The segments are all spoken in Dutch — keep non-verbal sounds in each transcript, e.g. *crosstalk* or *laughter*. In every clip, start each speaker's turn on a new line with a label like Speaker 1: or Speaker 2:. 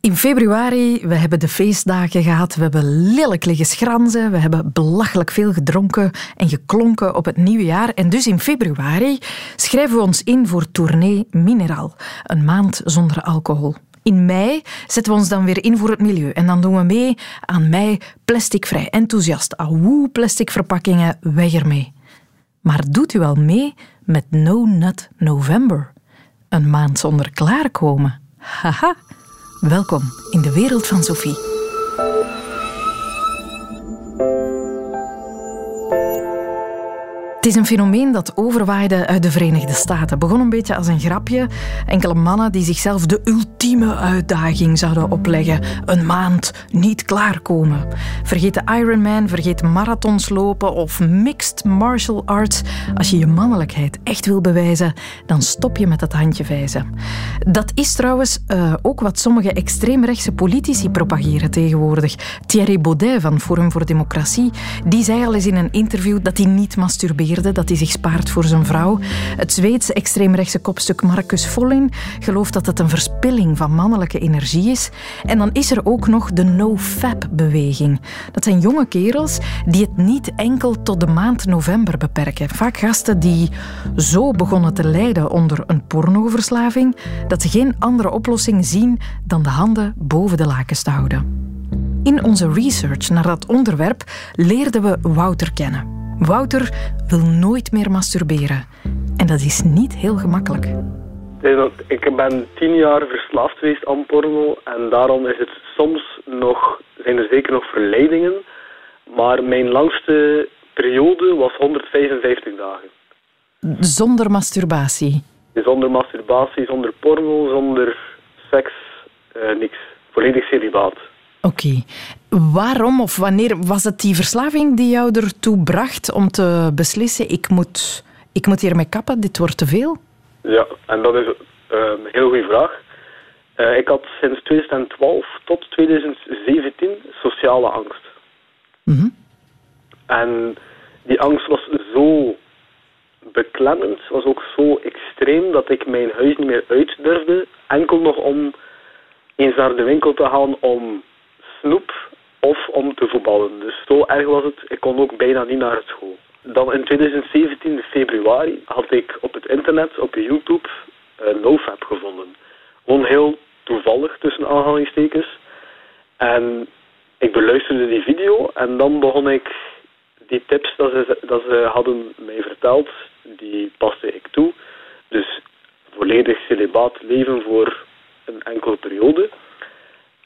Speaker 1: In februari, we hebben de feestdagen gehad, we hebben lelijk liggen schranzen, we hebben belachelijk veel gedronken en geklonken op het nieuwe jaar. En dus in februari schrijven we ons in voor Tournee Mineral, een maand zonder alcohol. In mei zetten we ons dan weer in voor het milieu. En dan doen we mee aan mei plasticvrij. Enthousiast. Ahoe, plastic verpakkingen, weg ermee. Maar doet u al mee met No Nut November? Een maand zonder klaarkomen. Haha. Welkom in de wereld van Sophie. Het is een fenomeen dat overwaaide uit de Verenigde Staten. Begon een beetje als een grapje. Enkele mannen die zichzelf de ultieme uitdaging zouden opleggen. Een maand niet klaarkomen. Vergeet de Ironman, vergeet marathons lopen of mixed martial arts. Als je je mannelijkheid echt wil bewijzen, dan stop je met dat handjevijzen. Dat is trouwens uh, ook wat sommige extreemrechtse politici propageren tegenwoordig. Thierry Baudet van Forum voor Democratie, die zei al eens in een interview dat hij niet masturbeert dat hij zich spaart voor zijn vrouw. Het Zweedse extreemrechtse kopstuk Marcus Vollin gelooft dat het een verspilling van mannelijke energie is. En dan is er ook nog de no-fap-beweging. Dat zijn jonge kerels die het niet enkel tot de maand november beperken. Vaak gasten die zo begonnen te lijden onder een pornoverslaving dat ze geen andere oplossing zien dan de handen boven de lakens te houden. In onze research naar dat onderwerp leerden we Wouter kennen. Wouter wil nooit meer masturberen. En dat is niet heel gemakkelijk.
Speaker 2: Ik ben tien jaar verslaafd geweest aan porno en daarom is het soms nog, zijn er zeker nog verleidingen. Maar mijn langste periode was 155 dagen.
Speaker 1: Zonder masturbatie?
Speaker 2: Zonder masturbatie, zonder porno, zonder seks, uh, niks. Volledig celibaat.
Speaker 1: Oké. Waarom of wanneer was het die verslaving die jou ertoe bracht om te beslissen: ik moet, ik moet hiermee kappen, dit wordt te veel?
Speaker 2: Ja, en dat is ehm, een heel goede vraag. Uh, ik had sinds 2012 tot 2017 sociale angst.
Speaker 1: Mm
Speaker 2: En die angst was zo beklemmend, was ook zo extreem dat ik mijn huis niet meer uit durfde. Enkel nog om eens naar de winkel te gaan om snoep of om te voetballen. Dus zo erg was het. Ik kon ook bijna niet naar school. Dan in 2017, februari, had ik op het internet, op YouTube, een NoFap gevonden. Gewoon heel toevallig, tussen aanhalingstekens. En ik beluisterde die video en dan begon ik die tips dat ze, dat ze hadden mij verteld, die paste ik toe. Dus volledig celibaat leven voor een enkele periode.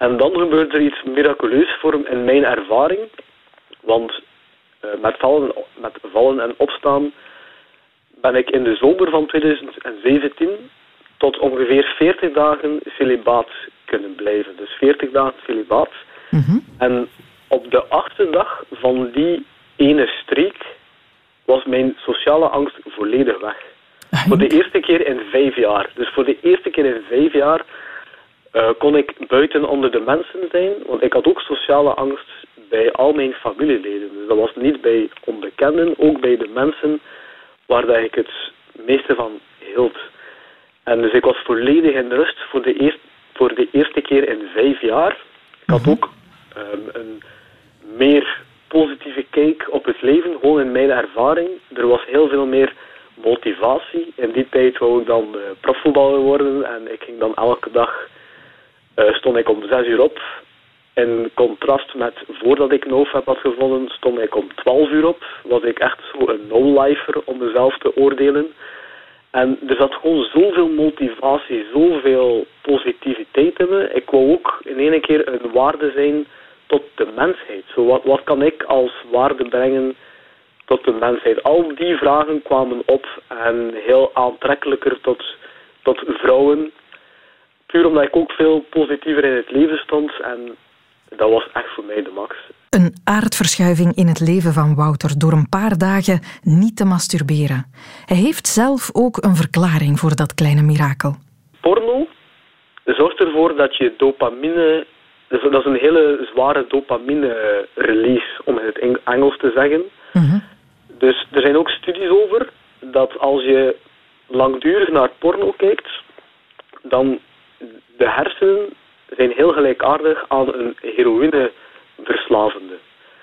Speaker 2: En dan gebeurt er iets miraculeus voor in mijn ervaring. Want uh, met, vallen, met vallen en opstaan ben ik in de zomer van 2017 tot ongeveer 40 dagen celibaat kunnen blijven. Dus 40 dagen celibaat.
Speaker 1: Mhm.
Speaker 2: En op de achtste dag van die ene streek was mijn sociale angst volledig weg. Voor de eerste keer in vijf jaar. Dus voor de eerste keer in vijf jaar uh, kon ik buiten onder de mensen zijn. Want ik had ook sociale angst bij al mijn familieleden. Dus dat was niet bij onbekenden, ook bij de mensen waar dat ik het meeste van hield. En dus ik was volledig in rust voor de, eerst, voor de eerste keer in vijf jaar. Ik had mhm. ook um, een meer positieve kijk op het leven, gewoon in mijn ervaring. Er was heel veel meer motivatie. In die tijd wou ik dan uh, profvoetballer worden en ik ging dan elke dag stond ik om zes uur op. In contrast met voordat ik NoFap had gevonden, stond ik om 12 uur op. Was ik echt zo een no-lifer om mezelf te oordelen. En er zat gewoon zoveel motivatie, zoveel positiviteit in me. Ik wou ook in één keer een waarde zijn tot de mensheid. Zo wat, wat kan ik als waarde brengen tot de mensheid? Al die vragen kwamen op en heel aantrekkelijker tot, tot vrouwen Puur omdat ik ook veel positiever in het leven stond en dat was echt voor mij de max.
Speaker 1: Een aardverschuiving in het leven van Wouter door een paar dagen niet te masturberen. Hij heeft zelf ook een verklaring voor dat kleine mirakel.
Speaker 2: Porno zorgt ervoor dat je dopamine. Dat is een hele zware dopamine-release, om het in het Engels te zeggen.
Speaker 1: Mhm.
Speaker 2: Dus er zijn ook studies over dat als je langdurig naar porno kijkt, dan de hersenen zijn heel gelijkaardig aan een heroïneverslavende.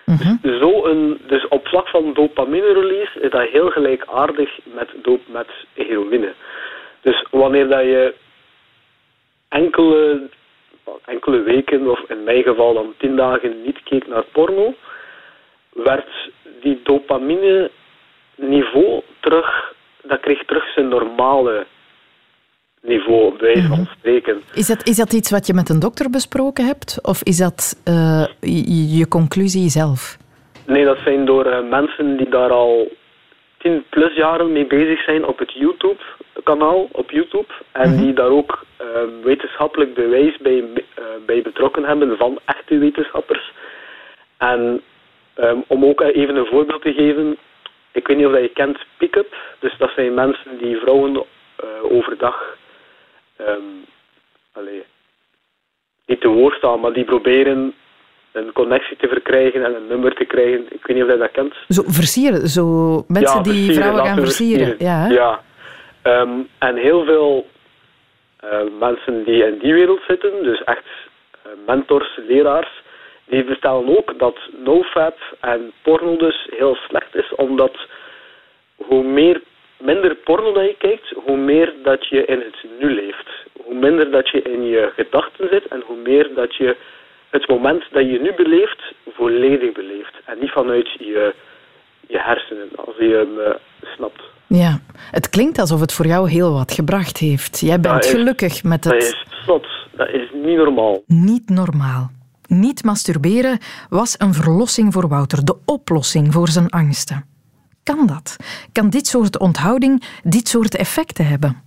Speaker 1: Mhm.
Speaker 2: Dus, zo een, dus op vlak van dopamine-release is dat heel gelijkaardig met, dop, met heroïne. Dus wanneer dat je enkele, enkele weken, of in mijn geval dan tien dagen, niet keek naar porno, werd die dopamine-niveau terug, dat kreeg terug zijn normale niveau, wijze van spreken.
Speaker 1: Is dat, is dat iets wat je met een dokter besproken hebt? Of is dat eh, je, je conclusie zelf?
Speaker 2: Nee, dat zijn door eh, mensen die daar al tien plus jaren mee bezig zijn op het YouTube-kanaal, op YouTube. En
Speaker 1: Mhm.
Speaker 2: die daar ook eh, wetenschappelijk bewijs bij, bij betrokken hebben van echte wetenschappers. En ehm, om ook even een voorbeeld te geven, ik weet niet of dat je kent pick-up. Dus dat zijn mensen die vrouwen overdag ehm niet te woord staan, maar die proberen een connectie te verkrijgen en een nummer te krijgen. Ik weet niet of je dat kent.
Speaker 1: Zo versieren, zo mensen
Speaker 2: Ja,
Speaker 1: die vrouwen gaan versieren. Ja?
Speaker 2: Ja. Ehm, en heel veel eh, mensen die in die wereld zitten, dus echt eh, mentors, leraars, die vertellen ook dat nofap en porno dus heel slecht is, omdat hoe meer, minder porno dat je kijkt, hoe meer dat je in het nu leeft. Hoe minder dat je in je gedachten zit en hoe meer dat je het moment dat je nu beleeft, volledig beleeft. En niet vanuit je, je hersenen, als je hem eh, snapt.
Speaker 1: Ja. Het klinkt alsof het voor jou heel wat gebracht heeft. Jij bent
Speaker 2: Dat is-
Speaker 1: gelukkig met
Speaker 2: Dat
Speaker 1: het
Speaker 2: is zot. Dat is niet normaal.
Speaker 1: niet normaal. Niet masturberen was een verlossing voor Wouter, de oplossing voor zijn angsten. Kan dat? Kan dit soort onthouding dit soort effecten hebben?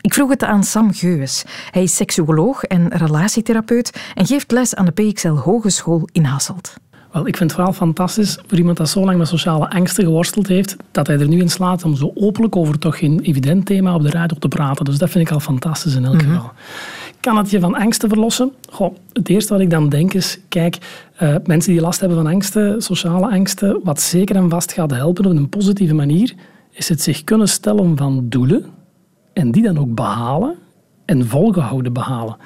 Speaker 1: Ik vroeg het aan Sam Geus. Hij is seksuoloog en relatietherapeut en geeft les aan de PXL Hogeschool in Hasselt.
Speaker 3: Wel, ik vind het vooral fantastisch voor iemand dat zo lang met sociale angsten geworsteld heeft, dat hij er nu in slaat om zo openlijk over toch geen evident thema op de radio te praten. Dus dat vind ik al fantastisch in elk geval. Kan het je van angsten verlossen? Goh, het eerste wat ik dan denk is, kijk, eh, mensen die last hebben van angsten, sociale angsten, wat zeker en vast gaat helpen op een positieve manier, is het zich kunnen stellen van doelen en die dan ook behalen en volgehouden behalen.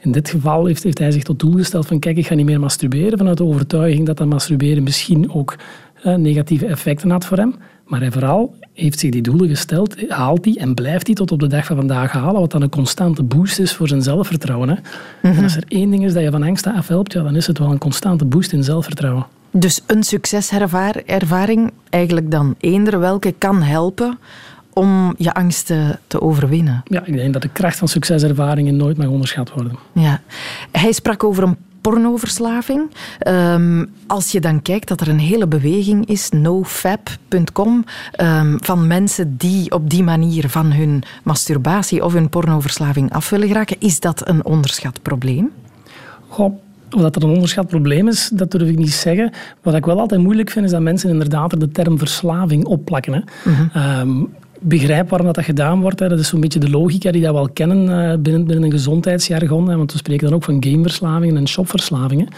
Speaker 3: In dit geval heeft, heeft hij zich tot doel gesteld van kijk, ik ga niet meer masturberen vanuit de overtuiging dat dat masturberen misschien ook eh, negatieve effecten had voor hem. Maar hij vooral heeft zich die doelen gesteld, haalt die en blijft die tot op de dag van vandaag halen, wat dan een constante boost is voor zijn zelfvertrouwen. Hè. En als er één ding is dat je van angsten afhelpt, ja, dan is het wel een constante boost in zelfvertrouwen.
Speaker 1: Dus een succeservaring, eigenlijk dan eender welke, kan helpen om je angsten te overwinnen.
Speaker 3: Ja, ik denk dat de kracht van succeservaringen nooit mag onderschat worden.
Speaker 1: Ja. Hij sprak over een pornoverslaving. Ehm, als je dan kijkt dat er een hele beweging is, nofap.com, ehm, van mensen die op die manier van hun masturbatie of hun pornoverslaving af willen geraken, is dat een onderschat probleem?
Speaker 3: Goh, of dat er een onderschat probleem is, dat durf ik niet zeggen. Wat ik wel altijd moeilijk vind, is dat mensen inderdaad er de term verslaving opplakken. Hè. Begrijp waarom dat, dat gedaan wordt. Hè. Dat is zo'n beetje de logica die dat we al kennen eh, binnen, binnen een gezondheidsjargon. Hè. Want we spreken dan ook van gameverslavingen en shopverslavingen.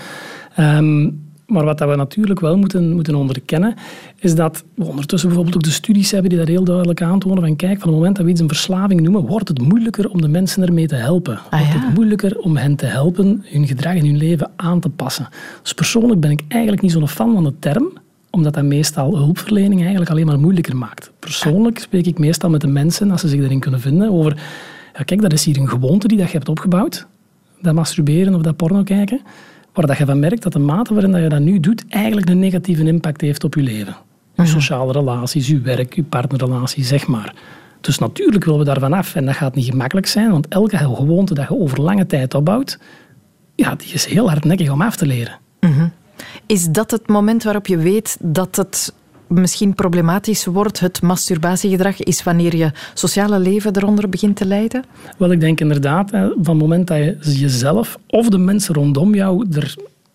Speaker 3: Ehm, maar wat dat we natuurlijk wel moeten, moeten onderkennen, is dat we ondertussen bijvoorbeeld ook de studies hebben die dat heel duidelijk aantonen. Van kijk, van het moment dat we iets een verslaving noemen, wordt het moeilijker om de mensen ermee te helpen.
Speaker 1: Ah,
Speaker 3: wordt
Speaker 1: ja.
Speaker 3: het moeilijker om hen te helpen hun gedrag en hun leven aan te passen. Dus persoonlijk ben ik eigenlijk niet zo'n fan van de term, omdat dat meestal hulpverlening eigenlijk alleen maar moeilijker maakt. Persoonlijk spreek ik meestal met de mensen, als ze zich erin kunnen vinden, over... Ja, kijk, dat is hier een gewoonte die dat je hebt opgebouwd. Dat masturberen of dat porno kijken. Waar dat je van merkt dat de mate waarin dat je dat nu doet eigenlijk een negatieve impact heeft op je leven. Je sociale relaties, je werk, je partnerrelatie, zeg maar. Dus natuurlijk willen we daarvan af. En dat gaat niet gemakkelijk zijn, want elke gewoonte dat je over lange tijd opbouwt, ja, die is heel hardnekkig om af te leren.
Speaker 1: Is dat het moment waarop je weet dat het misschien problematisch wordt, het masturbatiegedrag, is wanneer je sociale leven eronder begint te lijden?
Speaker 3: Wel, ik denk inderdaad, van het moment dat je jezelf of de mensen rondom jou er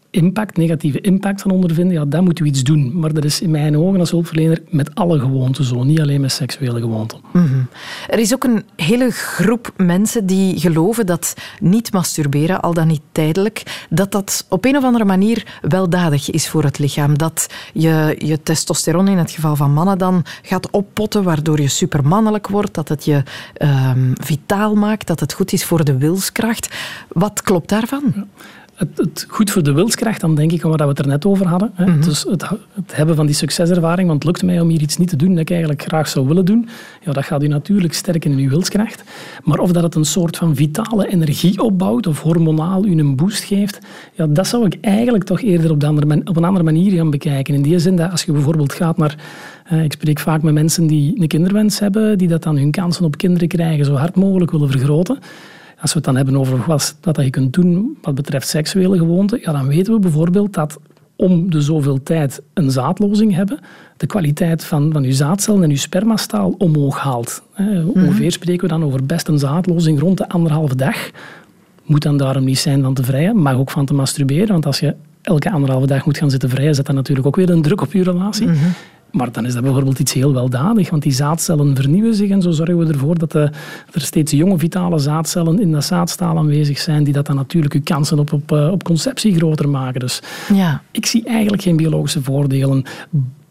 Speaker 3: impact, negatieve impact van ondervinden, ja, dan moeten we iets doen. Maar dat is in mijn ogen als hulpverlener met alle gewoonten zo, niet alleen met seksuele gewoonten.
Speaker 1: Mhm. Er is ook een hele groep mensen die geloven dat niet masturberen, al dan niet tijdelijk, dat dat op een of andere manier weldadig is voor het lichaam. Dat je je testosteron in het geval van mannen dan gaat oppotten, waardoor je supermannelijk wordt, dat het je ehm, vitaal maakt, dat het goed is voor de wilskracht. Wat klopt daarvan?
Speaker 3: Het, het, goed voor de wilskracht, dan denk ik aan wat we het er net over hadden. Hè. Mhm. Dus het, het, hebben van die succeservaring, want het lukt mij om hier iets niet te doen dat ik eigenlijk graag zou willen doen, ja, dat gaat u natuurlijk sterken in uw wilskracht. Maar of dat het een soort van vitale energie opbouwt of hormonaal u een boost geeft, ja, dat zou ik eigenlijk toch eerder op, andere, op een andere manier gaan bekijken. In die zin dat als je bijvoorbeeld gaat naar... ik spreek vaak met mensen die een kinderwens hebben, die dat dan hun kansen op kinderen krijgen zo hard mogelijk willen vergroten. Als we het dan hebben over wat, wat je kunt doen wat betreft seksuele gewoonten, ja, dan weten we bijvoorbeeld dat om de zoveel tijd een zaadlozing hebben, de kwaliteit van, van uw zaadcellen en uw spermastaal omhoog haalt. Mhm. Ongeveer spreken we dan over best een zaadlozing rond de anderhalve dag. Moet dan daarom niet zijn van te vrijen, maar ook van te masturberen. Want als je elke anderhalve dag moet gaan zitten vrijen, zet dat natuurlijk ook weer een druk op je relatie. Mhm. Maar dan is dat bijvoorbeeld iets heel weldadig, want die zaadcellen vernieuwen zich en zo zorgen we ervoor dat, er steeds jonge vitale zaadcellen in dat zaadstaal aanwezig zijn, die dat dan natuurlijk uw kansen op, op, eh, op conceptie groter maken. Dus ja. ik zie eigenlijk geen biologische voordelen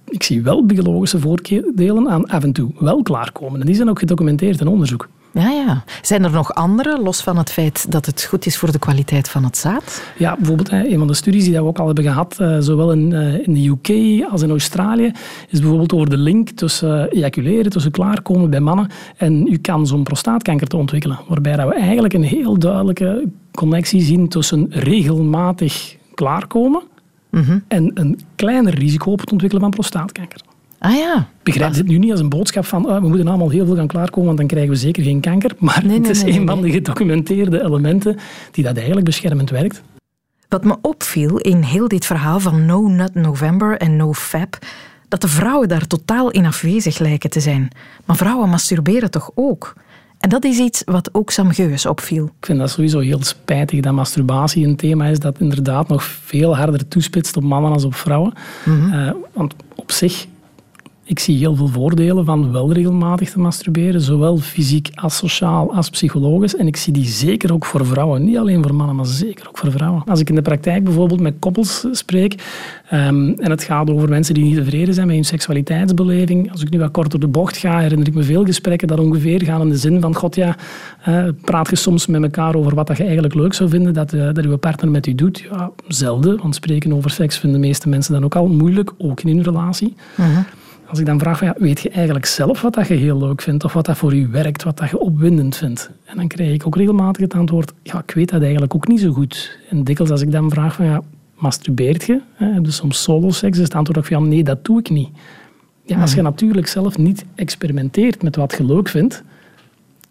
Speaker 3: ik zie wel biologische voordelen aan af en toe wel klaarkomen. En die zijn ook gedocumenteerd in onderzoek.
Speaker 1: Ja, ja. Zijn er nog andere, los van het feit dat het goed is voor de kwaliteit van het zaad?
Speaker 3: Ja, bijvoorbeeld een van de studies die we ook al hebben gehad, eh, zowel in, eh, in de UK als in Australië, is bijvoorbeeld over de link tussen ejaculeren, tussen klaarkomen bij mannen en uw kans om prostaatkanker te ontwikkelen. Waarbij we eigenlijk een heel duidelijke connectie zien tussen regelmatig klaarkomen mhm. en een kleiner risico op het ontwikkelen van prostaatkanker.
Speaker 1: Ah ja.
Speaker 3: Begrijp dit nu niet als een boodschap van oh, we moeten allemaal heel veel gaan klaarkomen, want dan krijgen we zeker geen kanker. *laughs* Maar het is een van de gedocumenteerde elementen die dat eigenlijk beschermend werkt.
Speaker 1: Wat me opviel in heel dit verhaal van No Nut November en No Fab, dat de vrouwen daar totaal in afwezig lijken te zijn. Maar vrouwen masturberen toch ook? En dat is iets wat ook Sam Geus opviel.
Speaker 3: Ik vind dat sowieso heel spijtig dat masturbatie een thema is dat inderdaad nog veel harder toespitst op mannen als op vrouwen. Mhm. Eh, want op zich ik zie heel veel voordelen van wel regelmatig te masturberen, zowel fysiek als sociaal als psychologisch. En ik zie die zeker ook voor vrouwen. Niet alleen voor mannen, maar zeker ook voor vrouwen. Als ik in de praktijk bijvoorbeeld met koppels spreek ehm, en het gaat over mensen die niet tevreden zijn met hun seksualiteitsbeleving. Als ik nu wat kort de bocht ga, herinner ik me veel gesprekken dat ongeveer gaan in de zin van God ja, praat je soms met elkaar over wat dat je eigenlijk leuk zou vinden dat, uh, dat je partner met u doet. Ja, zelden, want spreken over seks vinden de meeste mensen dan ook al moeilijk, ook in hun relatie. Uh als ik dan vraag, ja, weet je eigenlijk zelf wat dat je heel leuk vindt of wat dat voor je werkt, wat dat je opwindend vindt? En dan krijg ik ook regelmatig het antwoord, ja, ik weet dat eigenlijk ook niet zo goed. En dikwijls als ik dan vraag, van, ja, masturbeert je? Hè, dus soms solo-seks, is het antwoord ook van, ja, nee, dat doe ik niet. Ja, als je natuurlijk zelf niet experimenteert met wat je leuk vindt,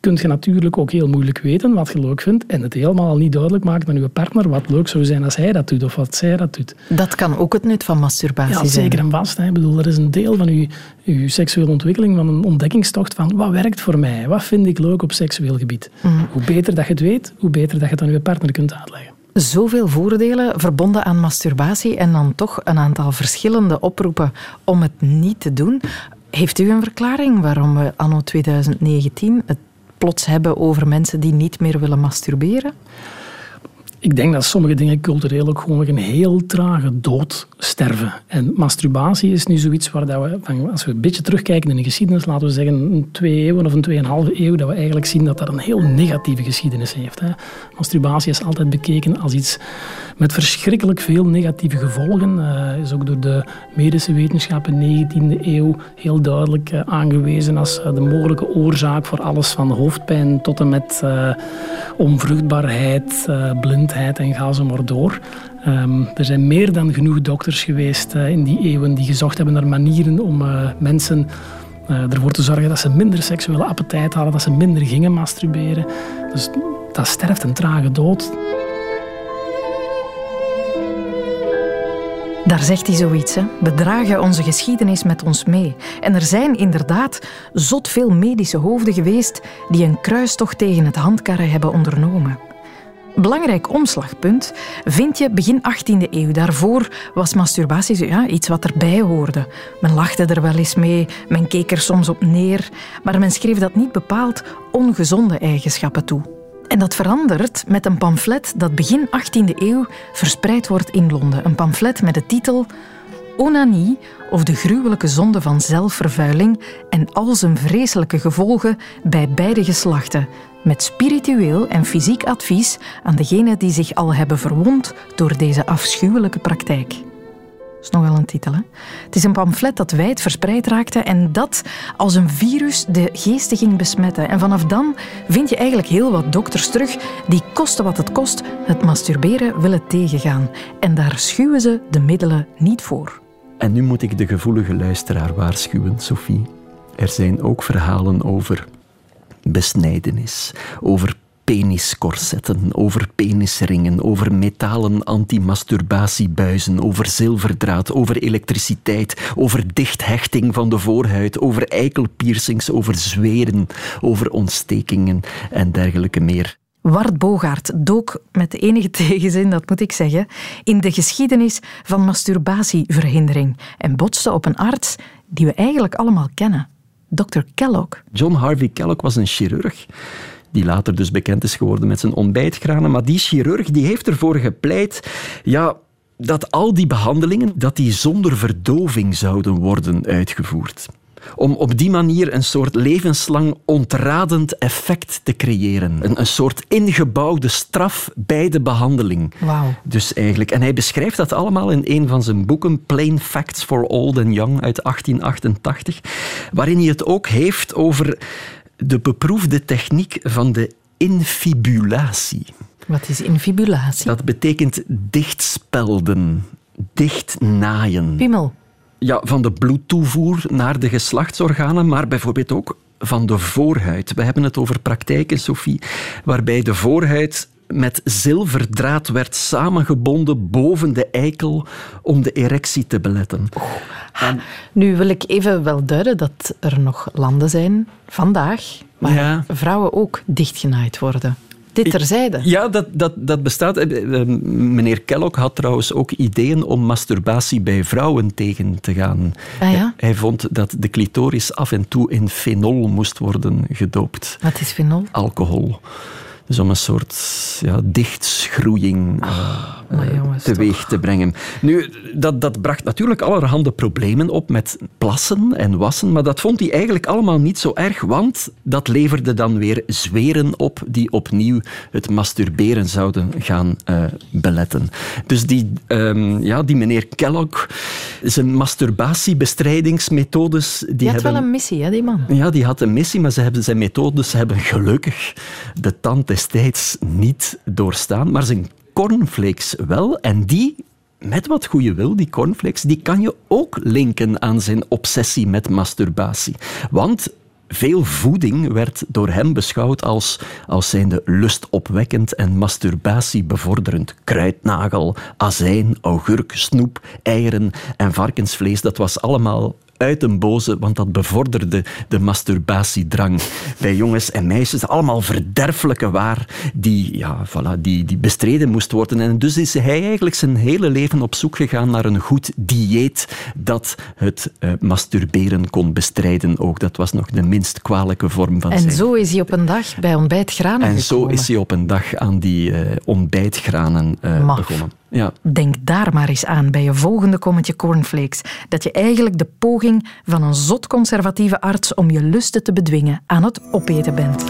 Speaker 3: kun je natuurlijk ook heel moeilijk weten wat je leuk vindt en het helemaal niet duidelijk maken aan je partner wat leuk zou zijn als hij dat doet of wat zij dat doet.
Speaker 1: Dat kan ook het nut van masturbatie
Speaker 3: ja,
Speaker 1: zijn.
Speaker 3: Zeker en vast. Hè. Ik bedoel, er is een deel van je, je seksuele ontwikkeling, van een ontdekkingstocht van wat werkt voor mij, wat vind ik leuk op seksueel gebied. Mhm. Hoe beter dat je het weet, hoe beter dat je het aan je partner kunt uitleggen.
Speaker 1: Zoveel voordelen verbonden aan masturbatie en dan toch een aantal verschillende oproepen om het niet te doen. Heeft u een verklaring waarom we anno 2019 het plots hebben over mensen die niet meer willen masturberen?
Speaker 3: Ik denk dat sommige dingen cultureel ook gewoon een heel trage dood sterven. En masturbatie is nu zoiets waar dat we, als we een beetje terugkijken in de geschiedenis, laten we zeggen een twee eeuwen of een tweeënhalve eeuw, dat we eigenlijk zien dat dat een heel negatieve geschiedenis heeft. Hè. Masturbatie is altijd bekeken als iets met verschrikkelijk veel negatieve gevolgen. Uh, is ook door de medische wetenschap in de 19e eeuw heel duidelijk uh, aangewezen als uh, de mogelijke oorzaak voor alles van hoofdpijn tot en met onvruchtbaarheid, blindheid en ga zo maar door. Ehm, er zijn meer dan genoeg dokters geweest uh, in die eeuwen die gezocht hebben naar manieren om uh, mensen uh, ervoor te zorgen dat ze minder seksuele appetijt hadden, dat ze minder gingen masturberen. Dus dat sterft een trage dood.
Speaker 1: Daar zegt hij zoiets. Hè? We dragen onze geschiedenis met ons mee. En er zijn inderdaad zot veel medische hoofden geweest die een kruistocht tegen het handkarren hebben ondernomen. Belangrijk omslagpunt vind je begin 18e eeuw. Daarvoor was masturbatie ja, iets wat erbij hoorde. Men lachte er wel eens mee, men keek er soms op neer, maar men schreef dat niet bepaald ongezonde eigenschappen toe. En dat verandert met een pamflet dat begin 18e eeuw verspreid wordt in Londen. Een pamflet met de titel Onanie of de gruwelijke zonde van zelfvervuiling en al zijn vreselijke gevolgen bij beide geslachten, met spiritueel en fysiek advies aan degenen die zich al hebben verwond door deze afschuwelijke praktijk. Dat is nogal een titel. Hè? Het is een pamflet dat wijd verspreid raakte en dat als een virus de geesten ging besmetten. En vanaf dan vind je eigenlijk heel wat dokters terug die, koste wat het kost, het masturberen willen tegengaan. En daar schuwen ze de middelen niet voor.
Speaker 4: En nu moet ik de gevoelige luisteraar waarschuwen, Sophie. Er zijn ook verhalen over besnijdenis, over peniscorsetten, over penisringen, over metalen antimasturbatiebuizen, over zilverdraad, over elektriciteit, over dichthechting van de voorhuid, over eikelpiercings, over zweren, over ontstekingen en dergelijke meer.
Speaker 1: Wart Bogaert dook met enige *laughs* tegenzin, dat moet ik zeggen, in de geschiedenis van masturbatieverhindering en botste op een arts die we eigenlijk allemaal kennen, Dr. Kellogg.
Speaker 4: John Harvey Kellogg was een chirurg die later dus bekend is geworden met zijn ontbijtgranen. Maar die chirurg die heeft ervoor gepleit ja, dat al die behandelingen dat die zonder verdoving zouden worden uitgevoerd om op die manier een soort levenslang ontradend effect te creëren. Een, een soort ingebouwde straf bij de behandeling.
Speaker 1: Wow.
Speaker 4: Dus eigenlijk. En hij beschrijft dat allemaal in een van zijn boeken, Plain Facts for Old and Young uit 1888, waarin hij het ook heeft over de beproefde techniek van de infibulatie.
Speaker 1: Wat is infibulatie?
Speaker 4: Dat betekent dichtspelden, dichtnaaien.
Speaker 1: Pimmel
Speaker 4: ja, van de bloedtoevoer naar de geslachtsorganen, maar bijvoorbeeld ook van de voorhuid. We hebben het over praktijken, Sophie, waarbij de voorhuid met zilverdraad werd samengebonden boven de eikel om de erectie te beletten.
Speaker 1: Oh. Nu wil ik even wel duiden dat er nog landen zijn vandaag waar vrouwen ook dichtgenaaid worden. Dit terzijde.
Speaker 4: Ja, dat, dat, dat bestaat. Eh, eh, meneer Kellogg had trouwens ook ideeën om masturbatie bij vrouwen tegen te gaan.
Speaker 1: Ah, ja?
Speaker 4: Hij vond dat de clitoris af en toe in fenol moest worden gedoopt.
Speaker 1: Wat is fenol?
Speaker 4: Alcohol. Dus om een soort ja, dichtschroeiing oh, uh, teweeg te brengen. Nu, dat, dat bracht natuurlijk allerhande problemen op met plassen en wassen, maar dat vond hij eigenlijk allemaal niet zo erg, want dat leverde dan weer zweren op die opnieuw het masturberen zouden gaan uh, beletten. Dus die, um, ja, die meneer Kellogg, zijn masturbatiebestrijdingsmethodes... Die,
Speaker 1: die
Speaker 4: had
Speaker 1: hebben, wel een missie, hè, die man?
Speaker 4: Ja, die had een missie, maar ze hebben, zijn methodes hebben gelukkig de tand destijds niet doorstaan, maar zijn cornflakes wel. En die met wat goede wil, die cornflakes, die kan je ook linken aan zijn obsessie met masturbatie. Want veel voeding werd door hem beschouwd als, als zijnde lustopwekkend en masturbatiebevorderend. Kruidnagel, azijn, augurk, snoep, eieren en varkensvlees, dat was allemaal uit een boze, want dat bevorderde de masturbatiedrang bij jongens en meisjes. Allemaal verderfelijke waar die, ja, voilà, die, die bestreden moest worden. En dus is hij eigenlijk zijn hele leven op zoek gegaan naar een goed dieet dat het uh, masturberen kon bestrijden. Ook dat was nog de minst kwalijke vorm van
Speaker 1: en
Speaker 4: zijn.
Speaker 1: En zo is hij op een dag bij ontbijtgranen
Speaker 4: En zo is hij op een dag aan die uh, ontbijtgranen uh, begonnen. Ja.
Speaker 1: Denk daar maar eens aan bij je volgende kommetje cornflakes. Dat je eigenlijk de poging van een zot conservatieve arts om je lusten te bedwingen aan het opeten bent.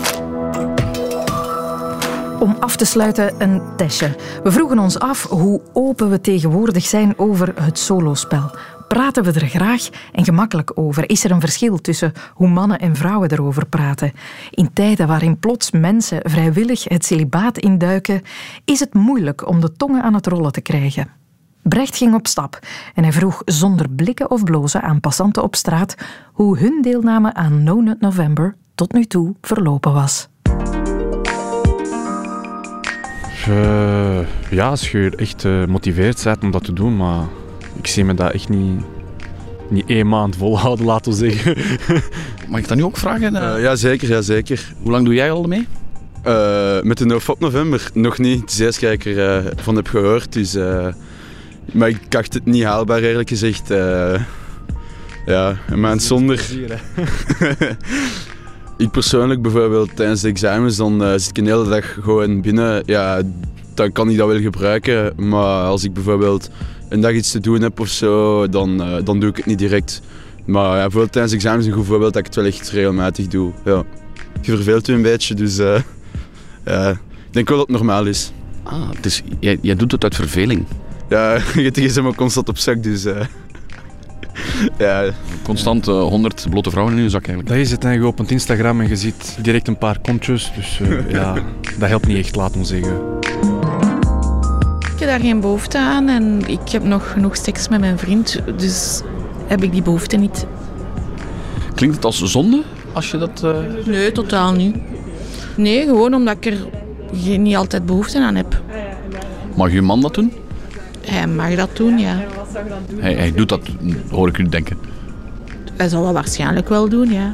Speaker 1: Om af te sluiten een testje. We vroegen ons af hoe open we tegenwoordig zijn over het solospel praten we er graag en gemakkelijk over? Is er een verschil tussen hoe mannen en vrouwen erover praten? In tijden waarin plots mensen vrijwillig het celibaat induiken, is het moeilijk om de tongen aan het rollen te krijgen. Brecht ging op stap en hij vroeg zonder blikken of blozen aan passanten op straat hoe hun deelname aan No Nut November tot nu toe verlopen was.
Speaker 5: Uh, ja, als je echt gemotiveerd bent om dat te doen, maar ik zie me dat echt niet, niet één maand volhouden, laten we zeggen. *laughs*
Speaker 6: Mag ik dat nu ook vragen?
Speaker 5: Uh, ja, zeker, ja, zeker.
Speaker 6: Hoe lang doe jij al mee? Uh, met de NoFap November nog niet. Het is eerst dat ik ervan heb gehoord. Dus, maar ik dacht het niet haalbaar eerlijk gezegd. ja, een maand zonder... *laughs* ik persoonlijk bijvoorbeeld tijdens de examens dan zit ik een hele dag gewoon binnen. Ja, dan kan ik dat wel gebruiken. Maar als ik bijvoorbeeld een dag iets te doen heb of zo, dan, dan doe ik het niet direct. Maar ja, bijvoorbeeld tijdens examens een goed voorbeeld dat ik het wel echt regelmatig doe. Ja. Je verveelt je een beetje, dus uh, ja, ik denk wel dat het normaal is.
Speaker 7: Ah, dus jij, jij doet het uit verveling?
Speaker 6: Ja, *laughs* je gsm maar constant op zak, dus... Uh, *laughs*
Speaker 7: ja. Constant uh, eh, 100 blote vrouwen in je zak eigenlijk.
Speaker 5: Dat is het en je opent Instagram en je ziet direct een paar kontjes. Dus *laughs* ja, dat helpt niet echt, laat me zeggen.
Speaker 8: Ik heb daar geen behoefte aan en ik heb nog genoeg seks met mijn vriend. Dus heb ik die behoefte niet.
Speaker 7: Klinkt het als zonde als je dat... Uh...
Speaker 8: Nee, totaal niet. Nee, gewoon omdat ik er geen, niet altijd behoefte aan heb.
Speaker 7: Mag je man dat doen?
Speaker 8: Hij mag dat doen, ja.
Speaker 7: Hij, hij doet dat, hoor ik u denken.
Speaker 8: Hij zal dat waarschijnlijk wel doen, ja.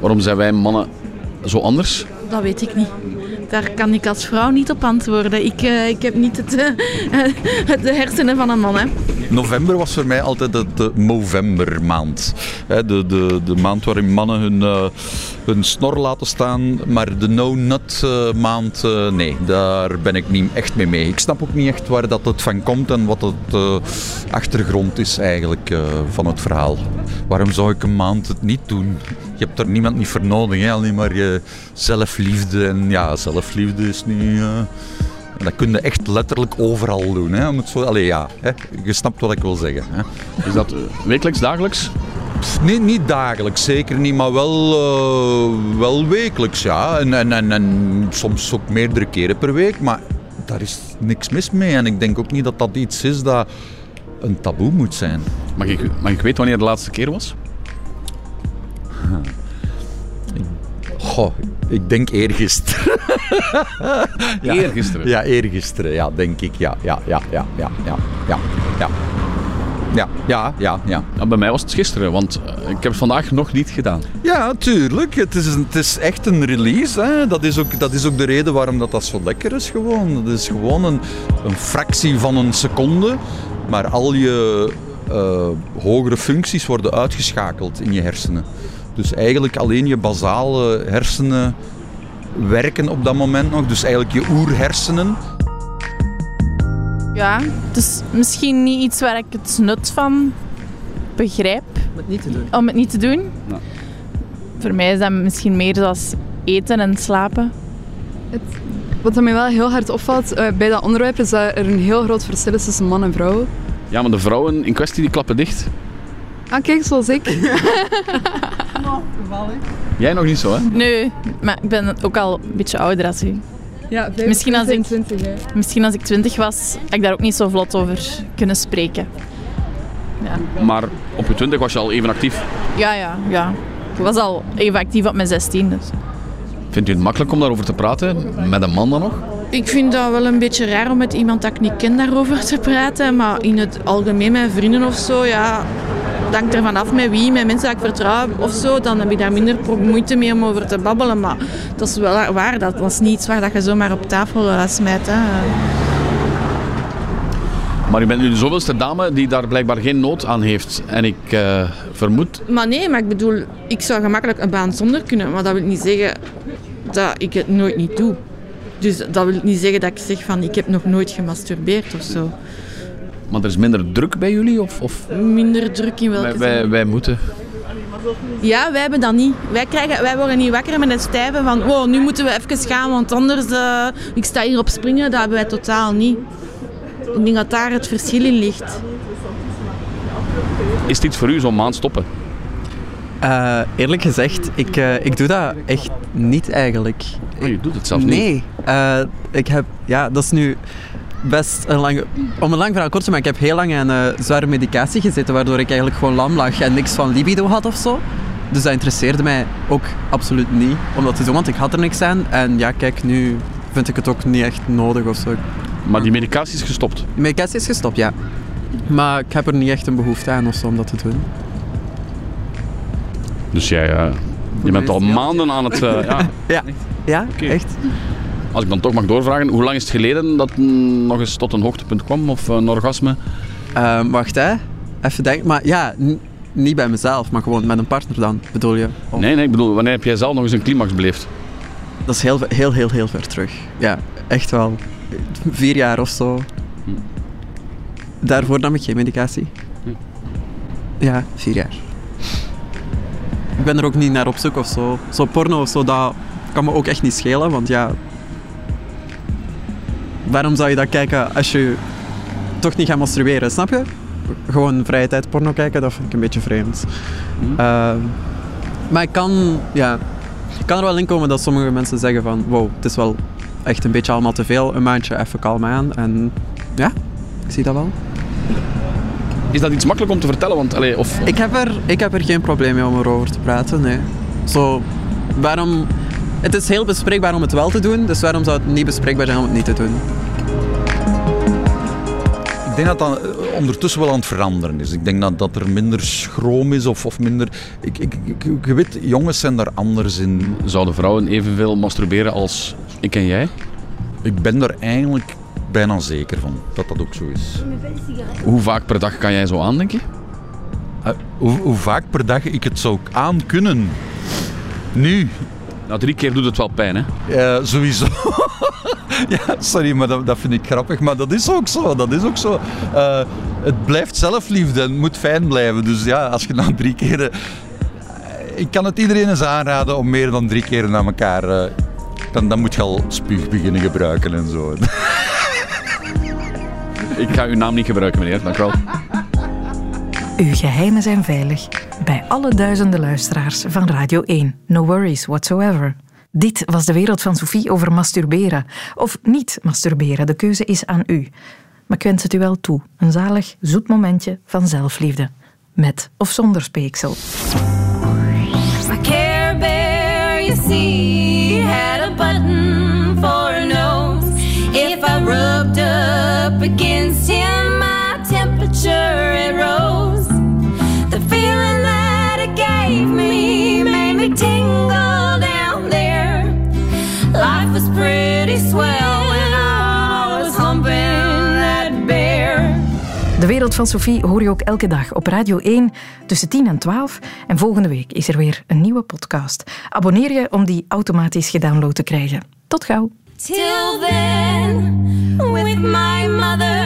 Speaker 7: Waarom zijn wij mannen zo anders?
Speaker 8: Dat weet ik niet. Daar kan ik als vrouw niet op antwoorden. Ik, uh, ik heb niet het, *laughs* uh, de hersenen van een man. Hè.
Speaker 9: November was voor mij altijd de, Movember-maand. De, de, de maand waarin mannen hun, uh, hun snor laten staan. Maar de no-nut-maand, nee, daar ben ik niet echt mee mee. Ik snap ook niet echt waar dat het van komt en wat het achtergrond is eigenlijk van het verhaal. Waarom zou ik een maand het niet doen? Je hebt er niemand niet voor nodig, hè? alleen maar je zelfliefde. En ja, zelfliefde is nu... Uh, dat kun je echt letterlijk overal doen. Hè? Om het zo, allee, ja, hè? Je snapt wat ik wil zeggen. Hè?
Speaker 7: Is dat uh, wekelijks, dagelijks?
Speaker 9: nee, niet dagelijks, zeker niet, maar wel, uh, wel wekelijks, ja. En, en, en, en soms ook meerdere keren per week, maar daar is niks mis mee. En ik denk ook niet dat dat iets is dat een taboe moet zijn.
Speaker 7: Mag ik, mag ik weten wanneer de laatste keer was?
Speaker 9: Goh, ik denk eergisteren. *laughs*
Speaker 7: ja. Eergisteren?
Speaker 9: Ja, eergisteren, ja, denk ik. Ja, ja, ja, ja, ja, ja, ja. ja. Ja, ja, ja, ja.
Speaker 7: bij mij was het gisteren, want eh, ik heb het vandaag nog niet gedaan.
Speaker 9: Ja, tuurlijk. Het is, het is echt een release. Hè. Dat, is ook, dat is ook de reden waarom dat, dat zo lekker is gewoon. Dat is gewoon een, een fractie van een seconde, maar al je uh, hogere functies worden uitgeschakeld in je hersenen. Dus eigenlijk alleen je basale hersenen werken op dat moment nog. Dus eigenlijk je oerhersenen.
Speaker 8: Ja, het is misschien niet iets waar ik het nut van begrijp.
Speaker 1: Om het niet te doen.
Speaker 8: Om het niet te doen. Voor mij is dat misschien meer zoals eten en slapen.
Speaker 10: Het, wat mij wel heel hard opvalt uh, bij dat onderwerp is dat er een heel groot verschil is tussen man en vrouw.
Speaker 7: Ja, maar de vrouwen in kwestie die klappen dicht.
Speaker 10: Ah, kijk, zoals ik. *laughs*
Speaker 7: Jij nog niet zo, hè?
Speaker 8: Nee, maar ik ben ook al een beetje ouder als u.
Speaker 10: Ja, misschien als, ik, 20,
Speaker 8: misschien als ik 20 was, had ik daar ook niet zo vlot over kunnen spreken.
Speaker 7: Ja. Maar op je 20 was je al even actief?
Speaker 8: Ja, ja, ja. Ik was al even actief op mijn 16. Dus.
Speaker 7: Vindt u het makkelijk om daarover te praten? Met een man dan nog?
Speaker 8: Ik vind dat wel een beetje raar om met iemand dat ik niet ken daarover te praten. Maar in het algemeen met vrienden of zo, ja, hangt ervan af met wie, met mensen die ik vertrouw of zo, dan heb ik daar minder moeite mee om over te babbelen. Maar dat is wel waar, dat was niet iets waar dat je zomaar op tafel uh, smijt. Hè.
Speaker 7: Maar u bent nu de zoveelste dame die daar blijkbaar geen nood aan heeft. En ik uh, vermoed...
Speaker 8: Maar nee, maar ik bedoel, ik zou gemakkelijk een baan zonder kunnen. Maar dat wil niet zeggen dat ik het nooit niet doe. Dus dat wil niet zeggen dat ik zeg van ik heb nog nooit gemasturbeerd of zo.
Speaker 7: Maar er is minder druk bij jullie? Of, of?
Speaker 8: Minder druk in welke
Speaker 7: wij, wij, wij, moeten.
Speaker 8: Ja, wij hebben dat niet. Wij, krijgen, wij worden niet wakker met het stijven van oh, nu moeten we even gaan, want anders uh, ik sta hier op springen. Dat hebben wij totaal niet. Ik denk dat daar het verschil in ligt.
Speaker 7: Is dit voor u zo'n maand stoppen?
Speaker 11: Uh, eerlijk gezegd, ik, uh, ik doe dat echt niet eigenlijk.
Speaker 7: Oh, je doet het zelfs
Speaker 11: niet?
Speaker 7: Nee.
Speaker 11: Uh, ik heb, ja, dat is nu best een lange... Om een lang verhaal kort te maken, ik heb heel lang aan uh, zware medicatie gezeten, waardoor ik eigenlijk gewoon lam lag en niks van libido had of zo. Dus dat interesseerde mij ook absoluut niet om dat te doen, want ik had er niks aan. En ja, kijk, nu vind ik het ook niet echt nodig of zo.
Speaker 7: Maar die medicatie is gestopt? Die
Speaker 11: medicatie is gestopt, ja. Maar ik heb er niet echt een behoefte aan of zo om dat te doen.
Speaker 7: Dus jij, uh, Je bent al maanden aan het... Uh, *laughs* ja,
Speaker 11: ja. ja okay. echt.
Speaker 7: Als ik dan toch mag doorvragen, hoe lang is het geleden dat het nog eens tot een hoogtepunt kwam of een orgasme?
Speaker 11: Uh, wacht hè, even denken. Maar ja, niet bij mezelf, maar gewoon met een partner dan, bedoel je?
Speaker 7: Nee, nee, ik bedoel, wanneer heb jij zelf nog eens een climax beleefd?
Speaker 11: Dat is heel, heel, heel, heel ver terug. Ja, echt wel. Vier jaar of zo. Hm. Daarvoor nam ik geen medicatie. Hm. Ja, vier jaar. Ik ben er ook niet naar op zoek of zo. Zo porno of zo, dat kan me ook echt niet schelen, want ja... Waarom zou je dat kijken als je toch niet gaat masturberen, snap je? Gewoon vrije tijd porno kijken, dat vind ik een beetje vreemd. Hm. Uh, maar ik kan, ja, ik kan er wel in komen dat sommige mensen zeggen van wow, het is wel echt een beetje allemaal te veel. Een maandje even kalm aan. En ja, ik zie dat wel.
Speaker 7: Is dat iets makkelijk om te vertellen? Want, allez, of...
Speaker 11: ik, heb er, ik heb er geen probleem mee om erover te praten, nee. Zo, waarom... Het is heel bespreekbaar om het wel te doen, dus waarom zou het niet bespreekbaar zijn om het niet te doen?
Speaker 9: Ik denk dat dat eh, ondertussen wel aan het veranderen is. Ik denk dat, dat er minder schroom is of, of minder... Ik, ik, ik, je weet, jongens zijn daar anders in.
Speaker 7: Zouden vrouwen evenveel masturberen als ik en jij?
Speaker 9: Ik ben er eigenlijk bijna zeker van dat dat ook zo is.
Speaker 7: Hoe vaak per dag kan jij zo aandenken?
Speaker 9: Uh, hoe, hoe, vaak per dag ik het zou aan kunnen? Nu?
Speaker 7: Nou, drie keer doet het wel pijn, hè?
Speaker 9: Ja, sowieso. *laughs* ja, sorry, maar dat, dat, vind ik grappig. Maar dat is ook zo. Dat is ook zo. Uh, het blijft zelfliefde en het moet fijn blijven. Dus ja, als je na drie keren... Ik kan het iedereen eens aanraden om meer dan drie keer naar elkaar... Uh, dan, dan moet je al spuug beginnen gebruiken en zo.
Speaker 7: ik ga uw naam niet gebruiken, meneer. Dank u wel.
Speaker 1: Uw geheimen zijn veilig bij alle duizenden luisteraars van Radio 1. No worries whatsoever. Dit was de wereld van Sophie over masturberen. Of niet masturberen, de keuze is aan u. Maar ik wens het u wel toe. Een zalig, zoet momentje van zelfliefde. Met of zonder speeksel. Against him, my temperature it rose. De wereld van Sophie hoor je ook elke dag op Radio 1 tussen 10 en 12. En volgende week is er weer een nieuwe podcast. Abonneer je om die automatisch gedownload te krijgen. Tot gauw. Till then, with my vibrating.